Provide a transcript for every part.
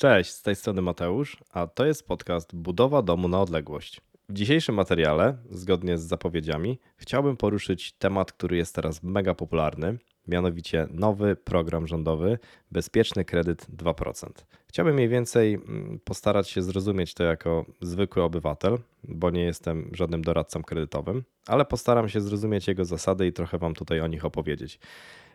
Cześć, z tej strony Mateusz, a to jest podcast Budowa domu na odległość. W dzisiejszym materiale, zgodnie z zapowiedziami, chciałbym poruszyć temat, który jest teraz mega popularny, mianowicie nowy program rządowy Bezpieczny Kredyt 2%. Chciałbym mniej więcej mm, postarać się zrozumieć to jako zwykły obywatel, bo nie jestem żadnym doradcą kredytowym, ale postaram się zrozumieć jego zasady i trochę Wam tutaj o nich opowiedzieć.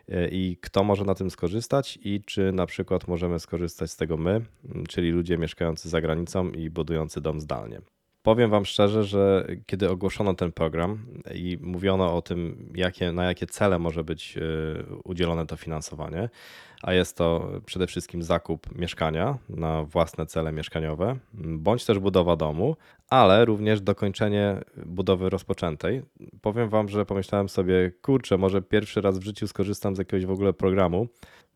E, I kto może na tym skorzystać, i czy na przykład możemy skorzystać z tego my, czyli ludzie mieszkający za granicą i budujący dom zdalnie. Powiem Wam szczerze, że kiedy ogłoszono ten program i mówiono o tym, jakie, na jakie cele może być e, udzielone to finansowanie, a jest to przede wszystkim zakup mieszkania na własne cele mieszkaniowe, bądź też budowa domu, ale również dokończenie budowy rozpoczętej. Powiem Wam, że pomyślałem sobie, kurczę, może pierwszy raz w życiu skorzystam z jakiegoś w ogóle programu,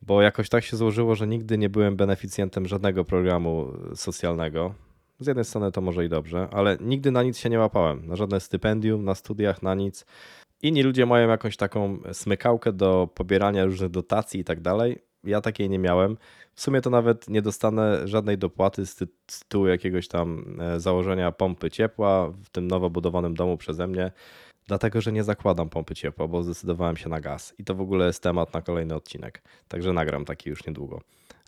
bo jakoś tak się złożyło, że nigdy nie byłem beneficjentem żadnego programu socjalnego. Z jednej strony to może i dobrze, ale nigdy na nic się nie łapałem. Na żadne stypendium, na studiach, na nic. Inni ludzie mają jakąś taką smykałkę do pobierania różnych dotacji i tak dalej. Ja takiej nie miałem. W sumie to nawet nie dostanę żadnej dopłaty z tytułu jakiegoś tam e, założenia pompy ciepła w tym nowo budowanym domu przeze mnie, dlatego że nie zakładam pompy ciepła, bo zdecydowałem się na gaz. I to w ogóle jest temat na kolejny odcinek. Także nagram taki już niedługo.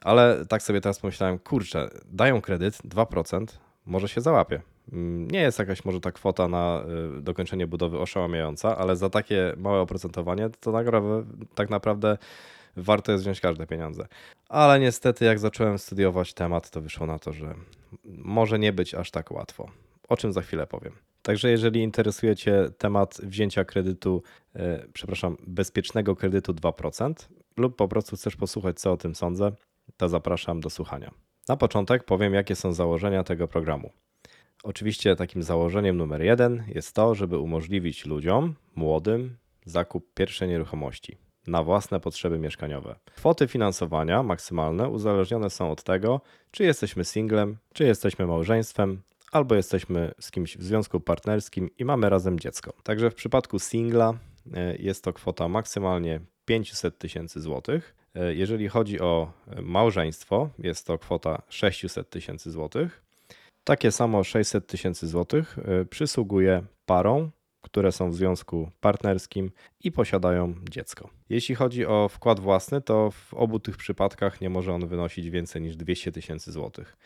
Ale tak sobie teraz pomyślałem, kurczę, dają kredyt 2%, może się załapie. Mm, nie jest jakaś może ta kwota na y, dokończenie budowy oszałamiająca, ale za takie małe oprocentowanie to tak naprawdę warto jest wziąć każde pieniądze. Ale niestety, jak zacząłem studiować temat, to wyszło na to, że może nie być aż tak łatwo. O czym za chwilę powiem. Także jeżeli interesuje Cię temat wzięcia kredytu, yy, przepraszam, bezpiecznego kredytu 2%, lub po prostu chcesz posłuchać, co o tym sądzę, to zapraszam do słuchania. Na początek powiem, jakie są założenia tego programu. Oczywiście takim założeniem numer jeden jest to, żeby umożliwić ludziom, młodym, zakup pierwszej nieruchomości na własne potrzeby mieszkaniowe. Kwoty finansowania maksymalne uzależnione są od tego, czy jesteśmy singlem, czy jesteśmy małżeństwem, albo jesteśmy z kimś w związku partnerskim i mamy razem dziecko. Także w przypadku singla e, jest to kwota maksymalnie 500 tysięcy złotych. E, jeżeli chodzi o małżeństwo, jest to kwota 600 tysięcy złotych. Takie samo 600 tysięcy złotych e, przysługuje parom, które są w związku partnerskim i posiadają dziecko. Jeśli chodzi o wkład własny, to w obu tych przypadkach nie może on wynosić więcej niż 200 tysięcy złotych.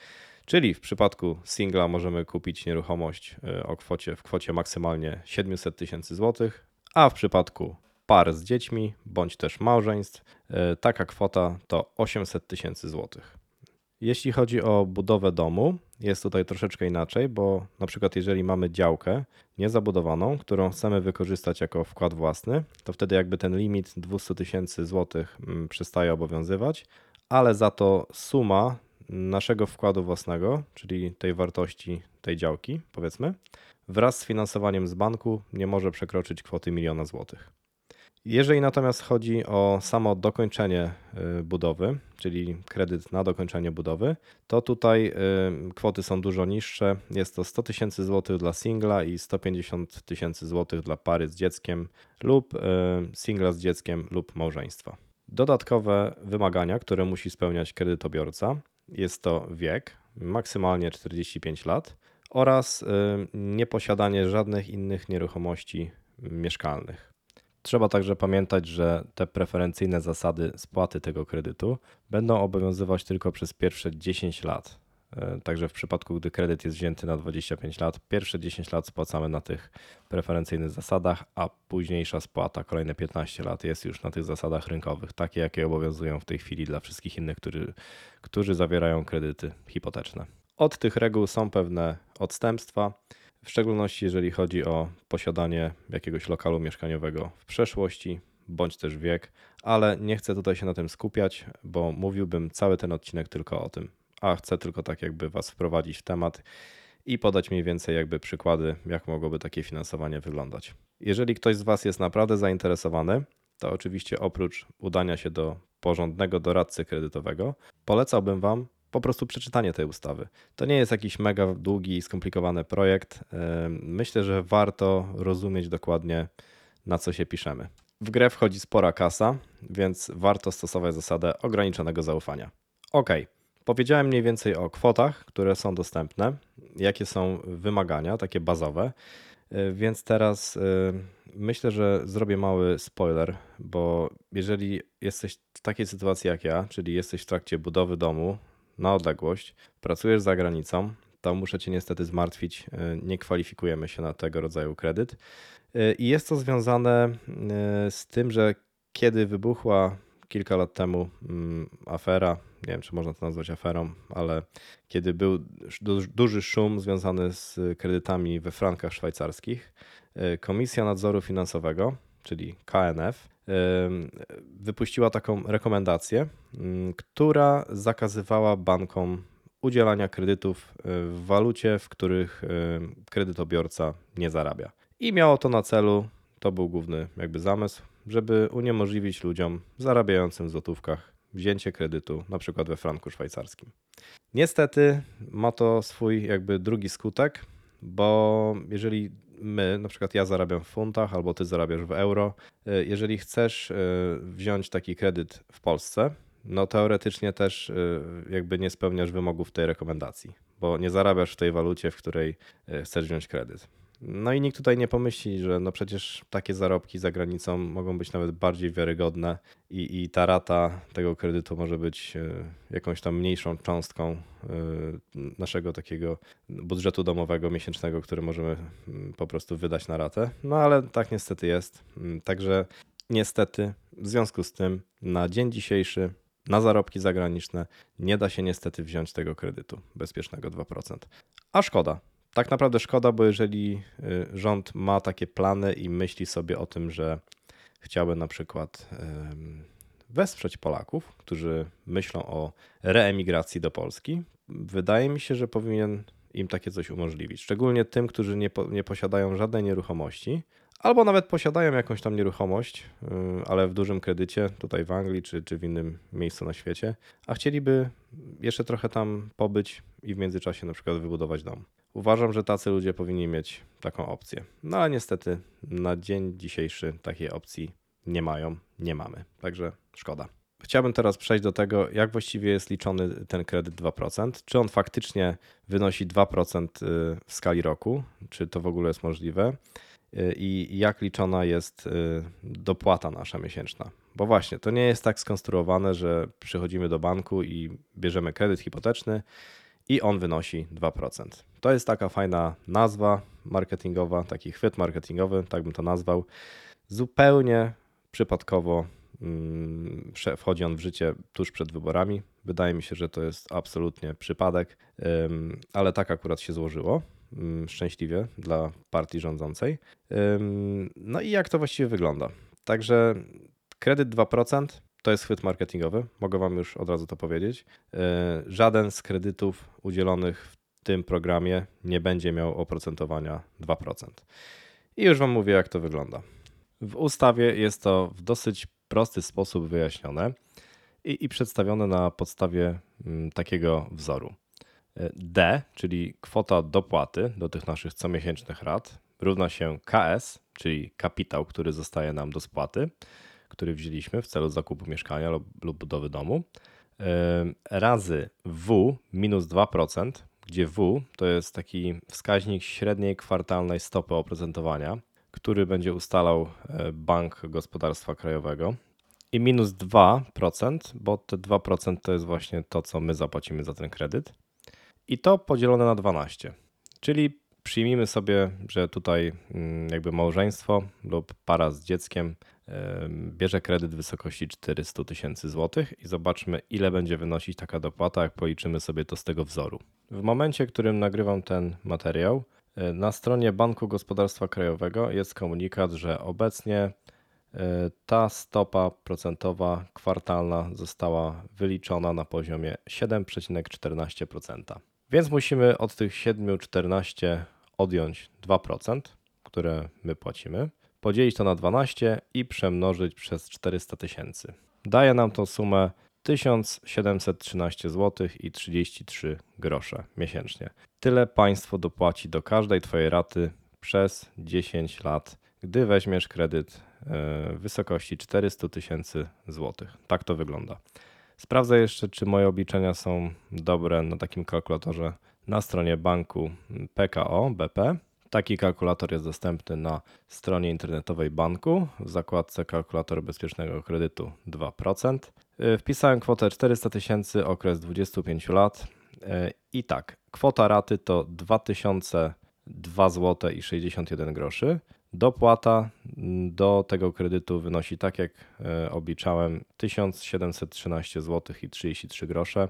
Czyli w przypadku singla możemy kupić nieruchomość e, o kwocie, w kwocie maksymalnie 700 tysięcy złotych, a w przypadku par z dziećmi bądź też małżeństw e, taka kwota to 800 tysięcy złotych. Jeśli chodzi o budowę domu, jest tutaj troszeczkę inaczej, bo na przykład jeżeli mamy działkę niezabudowaną, którą chcemy wykorzystać jako wkład własny, to wtedy jakby ten limit 200 tysięcy złotych mm, przestaje obowiązywać, ale za to suma naszego wkładu własnego, czyli tej wartości tej działki, powiedzmy, wraz z finansowaniem z banku nie może przekroczyć kwoty miliona złotych. Jeżeli natomiast chodzi o samo dokończenie y, budowy, czyli kredyt na dokończenie budowy, to tutaj y, kwoty są dużo niższe. Jest to 100 tysięcy złotych dla singla i 150 tysięcy złotych dla pary z dzieckiem lub y, singla z dzieckiem lub małżeństwa. Dodatkowe wymagania, które musi spełniać kredytobiorca, jest to wiek, maksymalnie 45 lat oraz nieposiadanie żadnych innych nieruchomości mieszkalnych. Trzeba także pamiętać, że te preferencyjne zasady spłaty tego kredytu będą obowiązywać tylko przez pierwsze 10 lat. E, także w przypadku, gdy kredyt jest wzięty na 25 lat, pierwsze 10 lat spłacamy na tych preferencyjnych zasadach, a późniejsza spłata, kolejne 15 lat, jest już na tych zasadach rynkowych, takie jakie obowiązują w tej chwili dla wszystkich innych, którzy, którzy zawierają kredyty hipoteczne. Od tych reguł są pewne odstępstwa w szczególności jeżeli chodzi o posiadanie jakiegoś lokalu mieszkaniowego w przeszłości bądź też wiek, ale nie chcę tutaj się na tym skupiać, bo mówiłbym cały ten odcinek tylko o tym, a chcę tylko tak jakby Was wprowadzić w temat i podać mniej więcej jakby przykłady, jak mogłoby takie finansowanie wyglądać. Jeżeli ktoś z Was jest naprawdę zainteresowany, to oczywiście oprócz udania się do porządnego doradcy kredytowego, polecałbym Wam po prostu przeczytanie tej ustawy. To nie jest jakiś mega długi i skomplikowany projekt. Myślę, że warto rozumieć dokładnie, na co się piszemy. W grę wchodzi spora kasa, więc warto stosować zasadę ograniczonego zaufania. Ok, Powiedziałem mniej więcej o kwotach, które są dostępne, jakie są wymagania, takie bazowe. E, więc teraz e, myślę, że zrobię mały spoiler, bo jeżeli jesteś w takiej sytuacji jak ja, czyli jesteś w trakcie budowy domu na odległość, pracujesz za granicą, to muszę Cię niestety zmartwić, e, nie kwalifikujemy się na tego rodzaju kredyt. I jest to związane z tym, że kiedy wybuchła kilka lat temu mm, afera, nie wiem czy można to nazwać aferą, ale kiedy był duży szum związany z kredytami we frankach szwajcarskich, e, Komisja Nadzoru Finansowego, czyli KNF, e, wypuściła taką rekomendację, mm, która zakazywała bankom udzielania kredytów e, w walucie, w których kredytobiorca nie zarabia. I miało to na celu, to był główny jakby zamysł, żeby uniemożliwić ludziom zarabiającym w złotówkach wzięcie kredytu, na przykład we franku szwajcarskim. Niestety ma to swój jakby drugi skutek, bo jeżeli my, na przykład ja zarabiam w funtach albo ty zarabiasz w euro, y, jeżeli chcesz y, wziąć taki kredyt w Polsce, no teoretycznie też y, jakby nie spełniasz wymogów tej rekomendacji, bo nie zarabiasz w tej walucie, w której chcesz wziąć kredyt. No i nikt tutaj nie pomyśli, że no przecież takie zarobki za granicą mogą być nawet bardziej wiarygodne i, i ta rata tego kredytu może być e, jakąś tam mniejszą cząstką e, naszego takiego budżetu domowego miesięcznego, który możemy mm, po prostu wydać na ratę. No ale tak niestety jest. Mm, także niestety w związku z tym na dzień dzisiejszy na zarobki zagraniczne nie da się niestety wziąć tego kredytu bezpiecznego 2%. A szkoda, tak naprawdę szkoda, bo jeżeli y, rząd ma takie plany i myśli sobie o tym, że chciałby na przykład wesprzeć Polaków, którzy myślą o reemigracji do Polski, wydaje mi się, że powinien im takie coś umożliwić. Szczególnie tym, którzy nie, po, nie posiadają żadnej nieruchomości, albo nawet posiadają jakąś tam nieruchomość, y, ale w dużym kredycie, tutaj w Anglii czy, czy w innym miejscu na świecie, a chcieliby jeszcze trochę tam pobyć i w międzyczasie na przykład wybudować dom. Uważam, że tacy ludzie powinni mieć taką opcję. No ale niestety na dzień dzisiejszy takiej opcji nie mają, nie mamy. Także szkoda. Chciałbym teraz przejść do tego, jak właściwie jest liczony ten kredyt 2%. Czy on faktycznie wynosi 2% y, w skali roku? Czy to w ogóle jest możliwe? Y, I jak liczona jest y, dopłata nasza miesięczna? Bo właśnie, to nie jest tak skonstruowane, że przychodzimy do banku i bierzemy kredyt hipoteczny i on wynosi 2%. To jest taka fajna nazwa marketingowa, taki chwyt marketingowy, tak bym to nazwał. Zupełnie przypadkowo mm, wchodzi on w życie tuż przed wyborami. Wydaje mi się, że to jest absolutnie przypadek, ale tak akurat się złożyło. Szczęśliwie dla partii rządzącej. No i jak to właściwie wygląda? Także kredyt 2% to jest chwyt marketingowy, mogę Wam już od razu to powiedzieć. E, żaden z kredytów udzielonych w tym programie nie będzie miał oprocentowania 2%. I już Wam mówię, jak to wygląda. W ustawie jest to w dosyć prosty sposób wyjaśnione i, i przedstawione na podstawie mm, takiego wzoru. E, D, czyli kwota dopłaty do tych naszych comiesięcznych rat, równa się KS, czyli kapitał, który zostaje nam do spłaty, który wzięliśmy w celu zakupu mieszkania lub, lub budowy domu, razy W minus 2%, gdzie W to jest taki wskaźnik średniej kwartalnej stopy oprocentowania, który będzie ustalał e, Bank Gospodarstwa Krajowego. I minus 2%, bo te 2% to jest właśnie to, co my zapłacimy za ten kredyt. I to podzielone na 12. Czyli przyjmijmy sobie, że tutaj mm, jakby małżeństwo lub para z dzieckiem bierze kredyt w wysokości 400 tysięcy złotych i zobaczmy, ile będzie wynosić taka dopłata, jak policzymy sobie to z tego wzoru. W momencie, w którym nagrywam ten materiał, e, na stronie Banku Gospodarstwa Krajowego jest komunikat, że obecnie e, ta stopa procentowa kwartalna została wyliczona na poziomie 7,14%. Więc musimy od tych 7,14 odjąć 2%, które my płacimy podzielić to na 12 i przemnożyć przez 400 tysięcy. Daje nam to sumę 1713 zł i 33 grosze miesięcznie. Tyle państwo dopłaci do każdej Twojej raty przez 10 lat, gdy weźmiesz kredyt e, w wysokości 400 tysięcy złotych. Tak to wygląda. Sprawdzę jeszcze, czy moje obliczenia są dobre na takim kalkulatorze na stronie banku PKO BP. Taki kalkulator jest dostępny na stronie internetowej banku w zakładce kalkulator bezpiecznego kredytu 2%. Y, wpisałem kwotę 400 tysięcy, okres 25 lat. Y, I tak, kwota raty to 2002 zł i 61 groszy. Dopłata mm, do tego kredytu wynosi, tak jak y, obliczałem, 1713 zł i 33 grosze.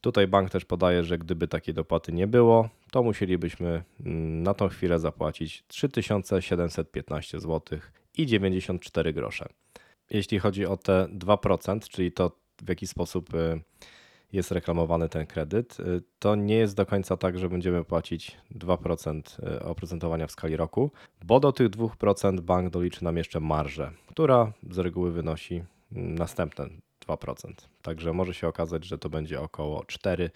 Tutaj bank też podaje, że gdyby takiej dopłaty nie było, to musielibyśmy mm, na tą chwilę zapłacić 3715 zł i 94 grosze. Jeśli chodzi o te 2%, czyli to w jaki sposób y, jest reklamowany ten kredyt, y, to nie jest do końca tak, że będziemy płacić 2% y, oprocentowania w skali roku, bo do tych 2% bank doliczy nam jeszcze marżę, która z reguły wynosi mm, następne 2%. Także może się okazać, że to będzie około 4,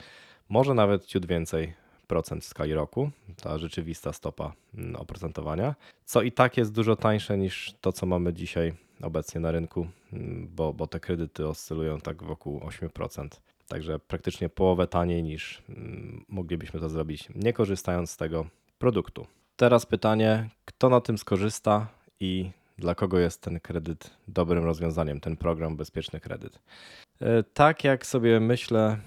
może nawet ciut więcej procent w skali roku, ta rzeczywista stopa mm, oprocentowania, co i tak jest dużo tańsze niż to, co mamy dzisiaj obecnie na rynku, mm, bo, bo te kredyty oscylują tak wokół 8%. Także praktycznie połowę taniej niż mm, moglibyśmy to zrobić, nie korzystając z tego produktu. Teraz pytanie, kto na tym skorzysta i dla kogo jest ten kredyt dobrym rozwiązaniem, ten program Bezpieczny Kredyt. E, tak jak sobie myślę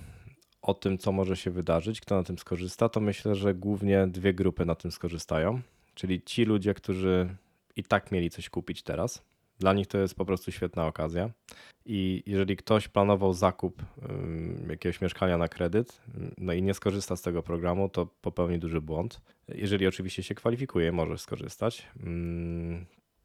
o tym, co może się wydarzyć, kto na tym skorzysta, to myślę, że głównie dwie grupy na tym skorzystają, czyli ci ludzie, którzy i tak mieli coś kupić teraz. Dla nich to jest po prostu świetna okazja. I jeżeli ktoś planował zakup jakiegoś mieszkania na kredyt, no i nie skorzysta z tego programu, to popełni duży błąd. Jeżeli oczywiście się kwalifikuje, może skorzystać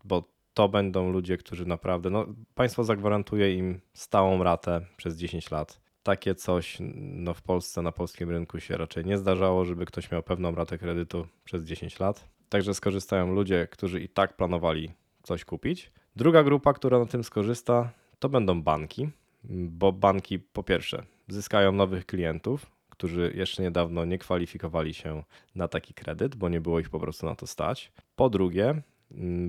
bo to będą ludzie, którzy naprawdę, no państwo zagwarantuje im stałą ratę przez 10 lat. Takie coś no, w Polsce, na polskim rynku się raczej nie zdarzało, żeby ktoś miał pewną ratę kredytu przez 10 lat. Także skorzystają ludzie, którzy i tak planowali coś kupić. Druga grupa, która na tym skorzysta, to będą banki, bo banki po pierwsze zyskają nowych klientów, którzy jeszcze niedawno nie kwalifikowali się na taki kredyt, bo nie było ich po prostu na to stać. Po drugie,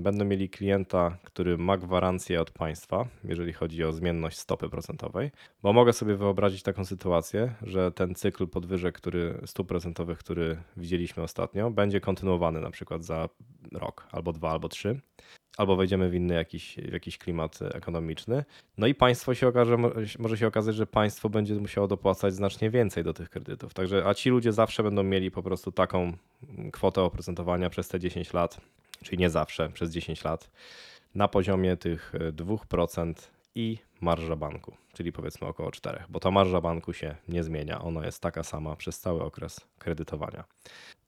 będą mieli klienta, który ma gwarancję od państwa, jeżeli chodzi o zmienność stopy procentowej, bo mogę sobie wyobrazić taką sytuację, że ten cykl podwyżek który, stóp procentowych, który widzieliśmy ostatnio, będzie kontynuowany na przykład za rok, albo dwa, albo trzy, albo wejdziemy w inny jakiś, jakiś klimat ekonomiczny. No i państwo się okaże, może się okazać, że państwo będzie musiało dopłacać znacznie więcej do tych kredytów. Także, a ci ludzie zawsze będą mieli po prostu taką kwotę oprocentowania przez te 10 lat czyli nie zawsze, przez 10 lat, na poziomie tych 2% e, i marża banku, czyli powiedzmy około 4, bo ta marża banku się nie zmienia, ona jest taka sama przez cały okres kredytowania.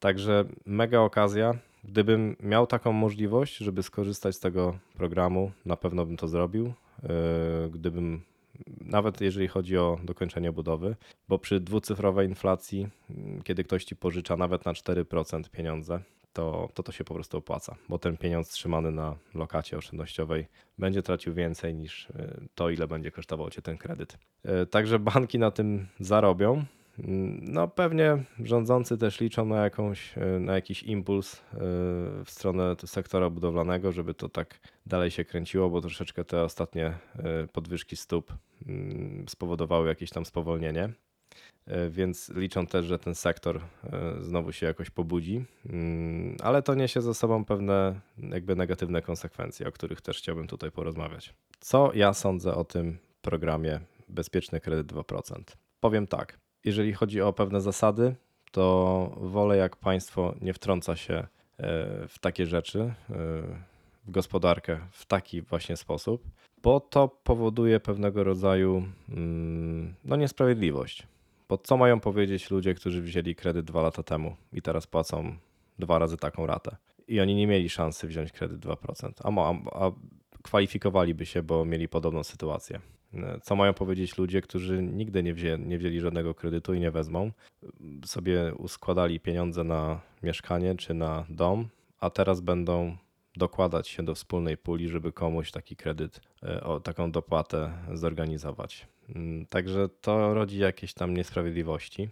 Także mega okazja. Gdybym miał taką możliwość, żeby skorzystać z tego programu, na pewno bym to zrobił. E, gdybym nawet jeżeli chodzi o dokończenie budowy, bo przy dwucyfrowej inflacji, kiedy ktoś ci pożycza nawet na 4% pieniądze, to, to to się po prostu opłaca, bo ten pieniądz trzymany na lokacie oszczędnościowej będzie tracił więcej niż e, to, ile będzie kosztował cię ten kredyt. E, także banki na tym zarobią. Mm, no pewnie rządzący też liczą na, jakąś, e, na jakiś impuls w stronę sektora budowlanego, żeby to tak dalej się kręciło, bo troszeczkę te ostatnie podwyżki stóp mm, spowodowały jakieś tam spowolnienie. E, więc liczą też, że ten sektor e, znowu się jakoś pobudzi, mm, ale to niesie ze sobą pewne jakby negatywne konsekwencje, o których też chciałbym tutaj porozmawiać. Co ja sądzę o tym programie Bezpieczny Kredyt 2%? Powiem tak, jeżeli chodzi o pewne zasady, to wolę jak państwo nie wtrąca się e, w takie rzeczy, w gospodarkę w taki właśnie sposób, bo to powoduje pewnego rodzaju mm, no, niesprawiedliwość bo co mają powiedzieć ludzie, którzy wzięli kredyt dwa lata temu i teraz płacą dwa razy taką ratę? I oni nie mieli szansy wziąć kredyt 2%, a, a kwalifikowaliby się, bo mieli podobną sytuację. Co mają powiedzieć ludzie, którzy nigdy nie, wzię, nie wzięli żadnego kredytu i nie wezmą, sobie uskładali pieniądze na mieszkanie czy na dom, a teraz będą dokładać się do wspólnej puli, żeby komuś taki kredyt, e, o, taką dopłatę zorganizować. Mm, także to rodzi jakieś tam niesprawiedliwości.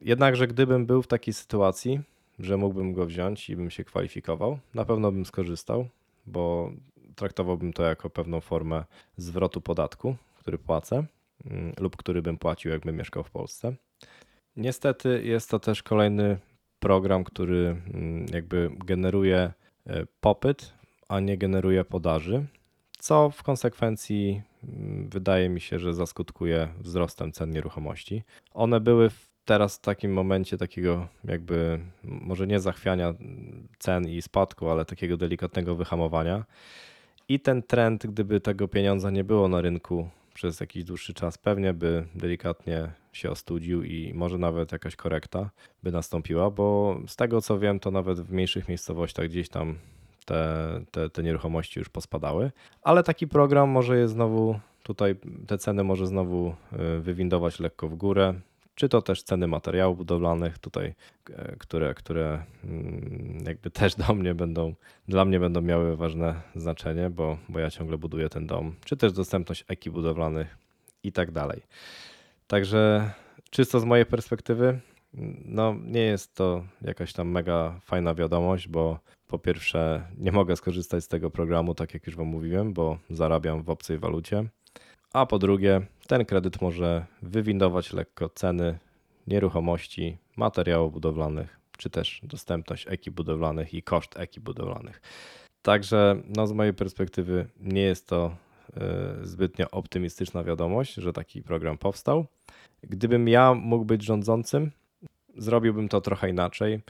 Jednakże gdybym był w takiej sytuacji, że mógłbym go wziąć i bym się kwalifikował, na pewno bym skorzystał, bo traktowałbym to jako pewną formę zwrotu podatku, który płacę mm, lub który bym płacił, jakbym mieszkał w Polsce. Niestety jest to też kolejny program, który mm, jakby generuje e, popyt, a nie generuje podaży, co w konsekwencji mm, wydaje mi się, że zaskutkuje wzrostem cen nieruchomości. One były teraz w takim momencie takiego jakby może nie zachwiania cen i spadku, ale takiego delikatnego wyhamowania. I ten trend, gdyby tego pieniądza nie było na rynku przez jakiś dłuższy czas, pewnie by delikatnie się ostudził i może nawet jakaś korekta by nastąpiła, bo z tego co wiem, to nawet w mniejszych miejscowościach gdzieś tam te, te, te nieruchomości już pospadały, ale taki program może je znowu tutaj te ceny może znowu y, wywindować lekko w górę czy to też ceny materiałów budowlanych tutaj, e, które, które mm, jakby też do mnie będą, dla mnie będą miały ważne znaczenie, bo, bo ja ciągle buduję ten dom, czy też dostępność ekip budowlanych i tak dalej. Także czysto z mojej perspektywy, no nie jest to jakaś tam mega fajna wiadomość, bo po pierwsze nie mogę skorzystać z tego programu, tak jak już Wam mówiłem, bo zarabiam w obcej walucie. A po drugie, ten kredyt może wywindować lekko ceny nieruchomości, materiałów budowlanych, czy też dostępność ekip budowlanych i koszt ekip budowlanych. Także no, z mojej perspektywy nie jest to y, zbytnio optymistyczna wiadomość, że taki program powstał. Gdybym ja mógł być rządzącym, zrobiłbym to trochę inaczej.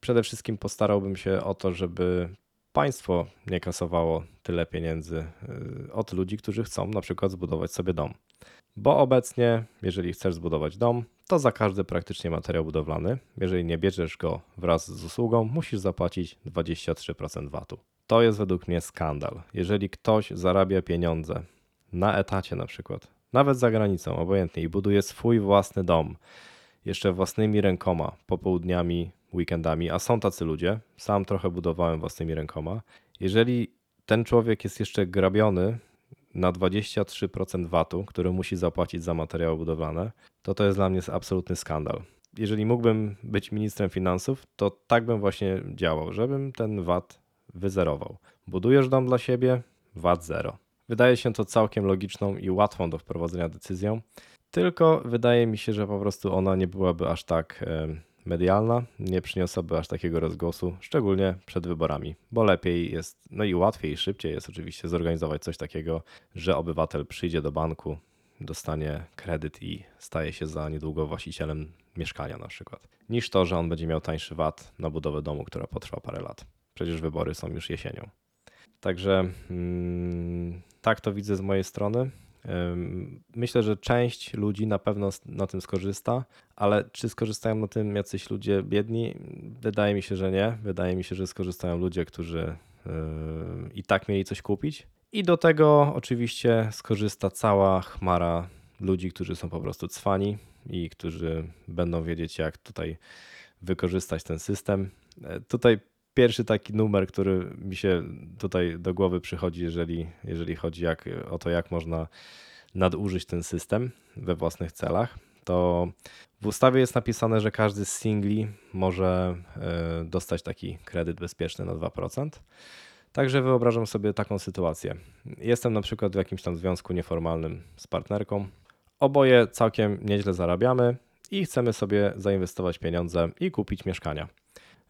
Przede wszystkim postarałbym się o to, żeby państwo nie kasowało tyle pieniędzy y, od ludzi, którzy chcą na przykład zbudować sobie dom. Bo obecnie, jeżeli chcesz zbudować dom, to za każdy praktycznie materiał budowlany, jeżeli nie bierzesz go wraz z usługą, musisz zapłacić 23% VAT-u. To jest według mnie skandal. Jeżeli ktoś zarabia pieniądze na etacie na przykład, nawet za granicą, obojętnie, i buduje swój własny dom, jeszcze własnymi rękoma, popołudniami, weekendami, a są tacy ludzie, sam trochę budowałem własnymi rękoma. Jeżeli ten człowiek jest jeszcze grabiony na 23% VAT-u, który musi zapłacić za materiały budowlane, to to jest dla mnie absolutny skandal. Jeżeli mógłbym być ministrem finansów, to tak bym właśnie działał, żebym ten VAT wyzerował. Budujesz dom dla siebie, VAT zero. Wydaje się to całkiem logiczną i łatwą do wprowadzenia decyzją, tylko wydaje mi się, że po prostu ona nie byłaby aż tak medialna, nie przyniosłaby aż takiego rozgłosu, szczególnie przed wyborami, bo lepiej jest, no i łatwiej i szybciej jest oczywiście zorganizować coś takiego, że obywatel przyjdzie do banku, dostanie kredyt i staje się za niedługo właścicielem mieszkania na przykład, niż to, że on będzie miał tańszy VAT na budowę domu, która potrwa parę lat. Przecież wybory są już jesienią. Także mm, tak to widzę z mojej strony. Myślę, że część ludzi na pewno na tym skorzysta, ale czy skorzystają na tym jacyś ludzie biedni? Wydaje mi się, że nie. Wydaje mi się, że skorzystają ludzie, którzy i tak mieli coś kupić. I do tego oczywiście skorzysta cała chmara ludzi, którzy są po prostu cwani i którzy będą wiedzieć, jak tutaj wykorzystać ten system. E, tutaj pierwszy taki numer, który mi się tutaj do głowy przychodzi, jeżeli, jeżeli chodzi jak, o to, jak można nadużyć ten system we własnych celach, to w ustawie jest napisane, że każdy z singli może e, dostać taki kredyt bezpieczny na 2%. Także wyobrażam sobie taką sytuację. Jestem na przykład w jakimś tam związku nieformalnym z partnerką. Oboje całkiem nieźle zarabiamy i chcemy sobie zainwestować pieniądze i kupić mieszkania.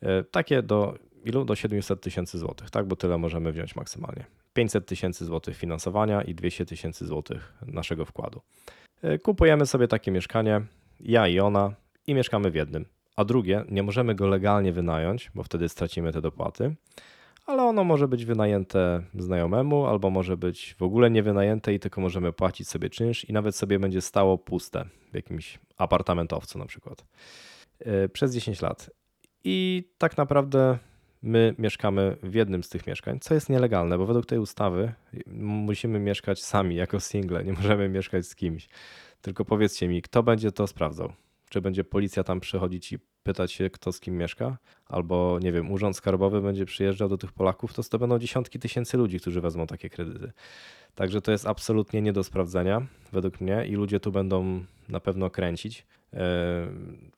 E, takie do ilu? Do 700 tysięcy złotych, tak? Bo tyle możemy wziąć maksymalnie. 500 tysięcy złotych finansowania i 200 tysięcy złotych naszego wkładu. E, kupujemy sobie takie mieszkanie, ja i ona, i mieszkamy w jednym. A drugie, nie możemy go legalnie wynająć, bo wtedy stracimy te dopłaty, ale ono może być wynajęte znajomemu, albo może być w ogóle nie wynajęte i tylko możemy płacić sobie czynsz i nawet sobie będzie stało puste w jakimś apartamentowcu na przykład e, przez 10 lat. I tak naprawdę my mieszkamy w jednym z tych mieszkań, co jest nielegalne, bo według tej ustawy musimy mieszkać sami jako single, nie możemy mieszkać z kimś. Tylko powiedzcie mi, kto będzie to sprawdzał? Czy będzie policja tam przychodzić i pytać się, kto z kim mieszka? Albo, nie wiem, urząd skarbowy będzie przyjeżdżał do tych Polaków, to to będą dziesiątki tysięcy ludzi, którzy wezmą takie kredyty. Także to jest absolutnie nie do sprawdzenia według mnie i ludzie tu będą na pewno kręcić,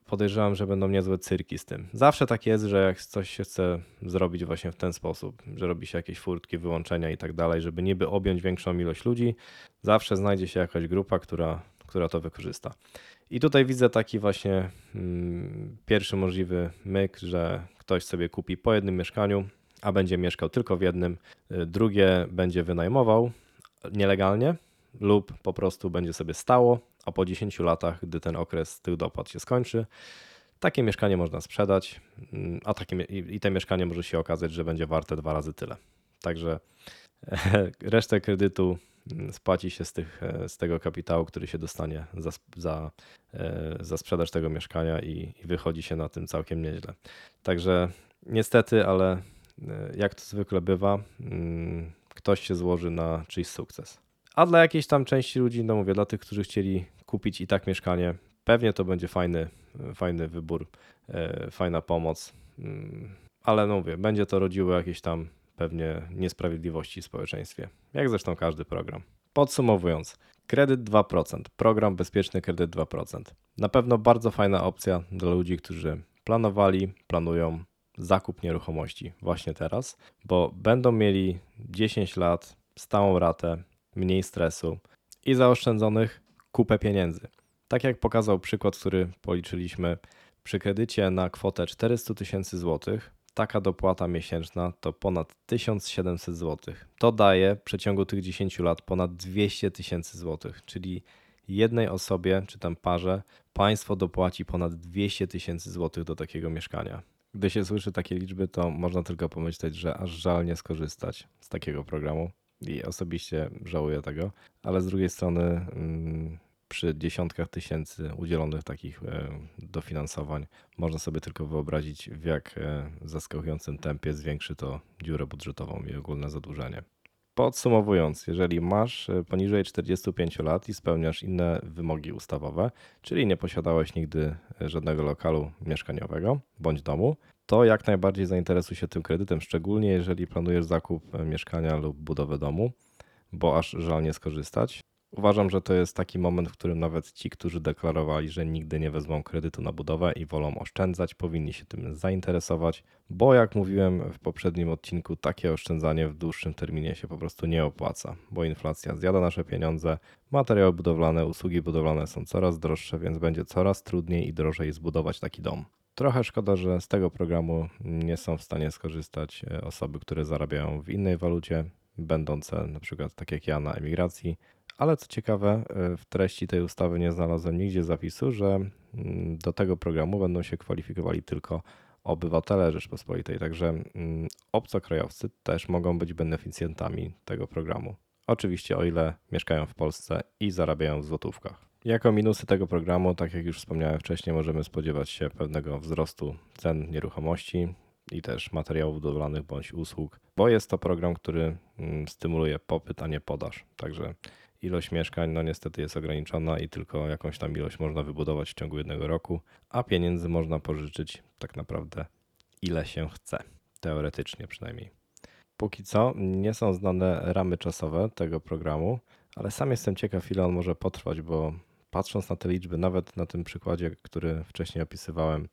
podejrzewam, że będą niezłe cyrki z tym. Zawsze tak jest, że jak coś się chce zrobić właśnie w ten sposób, że robi się jakieś furtki, wyłączenia i tak dalej, żeby niby objąć większą ilość ludzi, zawsze znajdzie się jakaś grupa, która, która to wykorzysta. I tutaj widzę taki właśnie mm, pierwszy możliwy myk, że ktoś sobie kupi po jednym mieszkaniu, a będzie mieszkał tylko w jednym, y, drugie będzie wynajmował nielegalnie lub po prostu będzie sobie stało, a po 10 latach, gdy ten okres tych dopłat się skończy, takie mieszkanie można sprzedać, mm, a takie, i te mieszkanie może się okazać, że będzie warte dwa razy tyle. Także resztę kredytu mm, spłaci się z, tych, e, z tego kapitału, który się dostanie za, za, e, za sprzedaż tego mieszkania i, i wychodzi się na tym całkiem nieźle. Także niestety, ale e, jak to zwykle bywa, mm, ktoś się złoży na czyjś sukces. A dla jakiejś tam części ludzi, no mówię, dla tych, którzy chcieli kupić i tak mieszkanie, pewnie to będzie fajny, fajny wybór, e, fajna pomoc. Mm, ale no mówię, będzie to rodziło jakieś tam pewnie niesprawiedliwości w społeczeństwie, jak zresztą każdy program. Podsumowując, kredyt 2%, program bezpieczny kredyt 2%. Na pewno bardzo fajna opcja dla ludzi, którzy planowali, planują zakup nieruchomości właśnie teraz, bo będą mieli 10 lat stałą ratę mniej stresu i zaoszczędzonych kupę pieniędzy. Tak jak pokazał przykład, który policzyliśmy, przy kredycie na kwotę 400 tysięcy złotych, taka dopłata miesięczna to ponad 1700 zł. To daje w przeciągu tych 10 lat ponad 200 tysięcy złotych, czyli jednej osobie czy tam parze państwo dopłaci ponad 200 tysięcy złotych do takiego mieszkania. Gdy się słyszy takie liczby, to można tylko pomyśleć, że aż żal nie skorzystać z takiego programu i osobiście żałuję tego, ale z drugiej strony mm, przy dziesiątkach tysięcy udzielonych takich e, dofinansowań można sobie tylko wyobrazić, w jak e, zaskakującym tempie zwiększy to dziurę budżetową i ogólne zadłużenie. Podsumowując, jeżeli masz e, poniżej 45 lat i spełniasz inne wymogi ustawowe, czyli nie posiadałeś nigdy żadnego lokalu mieszkaniowego bądź domu, to jak najbardziej zainteresuj się tym kredytem, szczególnie jeżeli planujesz zakup e, mieszkania lub budowę domu, bo aż żal nie skorzystać. Uważam, że to jest taki moment, w którym nawet ci, którzy deklarowali, że nigdy nie wezmą kredytu na budowę i wolą oszczędzać, powinni się tym zainteresować, bo jak mówiłem w poprzednim odcinku, takie oszczędzanie w dłuższym terminie się po prostu nie opłaca, bo inflacja zjada nasze pieniądze, materiały budowlane, usługi budowlane są coraz droższe, więc będzie coraz trudniej i drożej zbudować taki dom. Trochę szkoda, że z tego programu nie są w stanie skorzystać e, osoby, które zarabiają w innej walucie, będące na przykład tak jak ja na emigracji. Ale co ciekawe, e, w treści tej ustawy nie znalazłem nigdzie zapisu, że mm, do tego programu będą się kwalifikowali tylko obywatele Rzeczpospolitej. Także mm, obcokrajowcy też mogą być beneficjentami tego programu. Oczywiście o ile mieszkają w Polsce i zarabiają w złotówkach. Jako minusy tego programu, tak jak już wspomniałem wcześniej, możemy spodziewać się pewnego wzrostu cen nieruchomości i też materiałów budowlanych bądź usług, bo jest to program, który mm, stymuluje popyt, a nie podaż. Także ilość mieszkań no niestety jest ograniczona i tylko jakąś tam ilość można wybudować w ciągu jednego roku, a pieniędzy można pożyczyć tak naprawdę ile się chce, teoretycznie przynajmniej. Póki co nie są znane ramy czasowe tego programu, ale sam jestem ciekaw, ile on może potrwać, bo patrząc na te liczby, nawet na tym przykładzie, który wcześniej opisywałem,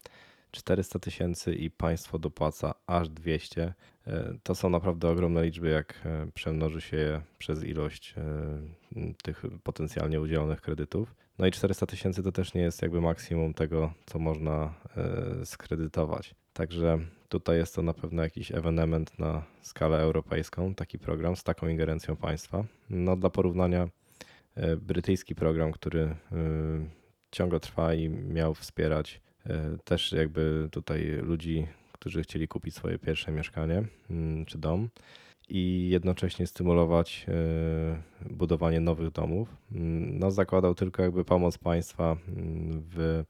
400 tysięcy i państwo dopłaca aż 200, e, to są naprawdę ogromne liczby, jak e, przemnoży się je przez ilość e, tych potencjalnie udzielonych kredytów. No i 400 tysięcy to też nie jest jakby maksimum tego, co można skredytować. Także tutaj jest to na pewno jakiś ewenement na skalę europejską, taki program z taką ingerencją państwa. No dla porównania brytyjski program, który e, ciągle trwa i miał wspierać e, też jakby tutaj ludzi, którzy chcieli kupić swoje pierwsze mieszkanie mm, czy dom i jednocześnie stymulować budowanie nowych domów. Mm, no, zakładał tylko jakby pomoc państwa mm, w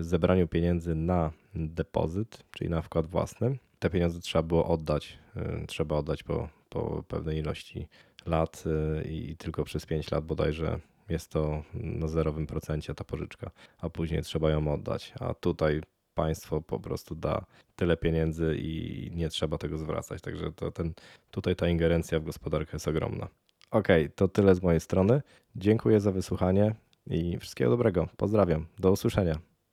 zebraniu pieniędzy na depozyt, czyli na wkład własny. Te pieniądze trzeba było oddać, trzeba oddać po, po pewnej ilości lat y, i tylko przez 5 lat bodajże jest to na zerowym procencie ta pożyczka, a później trzeba ją oddać. A tutaj państwo po prostu da tyle pieniędzy i nie trzeba tego zwracać. Także to ten, tutaj ta ingerencja w gospodarkę jest ogromna. Ok, to tyle z mojej strony. Dziękuję za wysłuchanie. I wszystkiego dobrego. Pozdrawiam. Do usłyszenia.